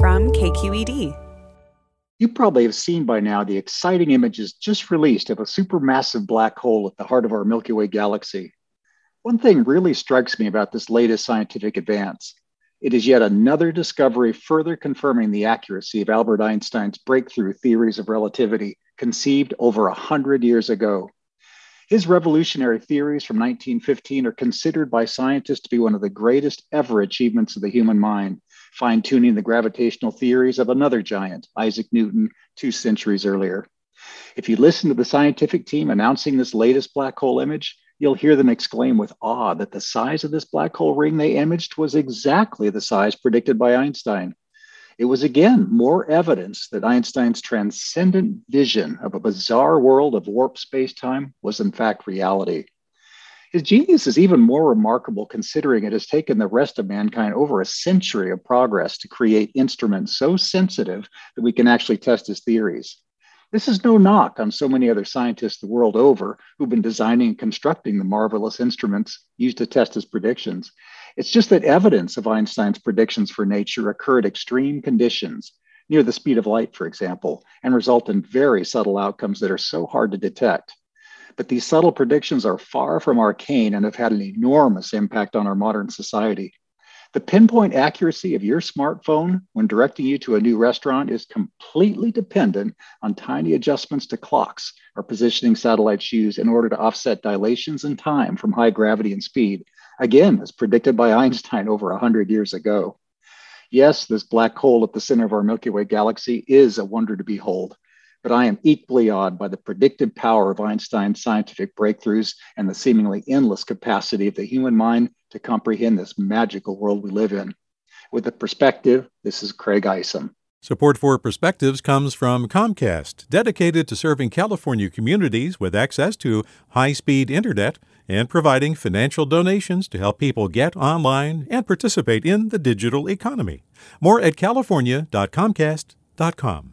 from KQED. You probably have seen by now the exciting images just released of a supermassive black hole at the heart of our Milky Way galaxy. One thing really strikes me about this latest scientific advance. It is yet another discovery further confirming the accuracy of Albert Einstein's breakthrough theories of relativity conceived over a hundred years ago. His revolutionary theories from 1915 are considered by scientists to be one of the greatest ever achievements of the human mind, fine tuning the gravitational theories of another giant, Isaac Newton, two centuries earlier. If you listen to the scientific team announcing this latest black hole image, you'll hear them exclaim with awe that the size of this black hole ring they imaged was exactly the size predicted by Einstein. It was again more evidence that Einstein's transcendent vision of a bizarre world of warped space time was in fact reality. His genius is even more remarkable considering it has taken the rest of mankind over a century of progress to create instruments so sensitive that we can actually test his theories. This is no knock on so many other scientists the world over who've been designing and constructing the marvelous instruments used to test his predictions. It's just that evidence of Einstein's predictions for nature occur at extreme conditions, near the speed of light, for example, and result in very subtle outcomes that are so hard to detect. But these subtle predictions are far from arcane and have had an enormous impact on our modern society. The pinpoint accuracy of your smartphone when directing you to a new restaurant is completely dependent on tiny adjustments to clocks or positioning satellite shoes in order to offset dilations in time from high gravity and speed, again, as predicted by Einstein over 100 years ago. Yes, this black hole at the center of our Milky Way galaxy is a wonder to behold but I am equally awed by the predictive power of Einstein's scientific breakthroughs and the seemingly endless capacity of the human mind to comprehend this magical world we live in. With the perspective, this is Craig Isom. Support for Perspectives comes from Comcast, dedicated to serving California communities with access to high speed internet and providing financial donations to help people get online and participate in the digital economy. More at california.comcast.com.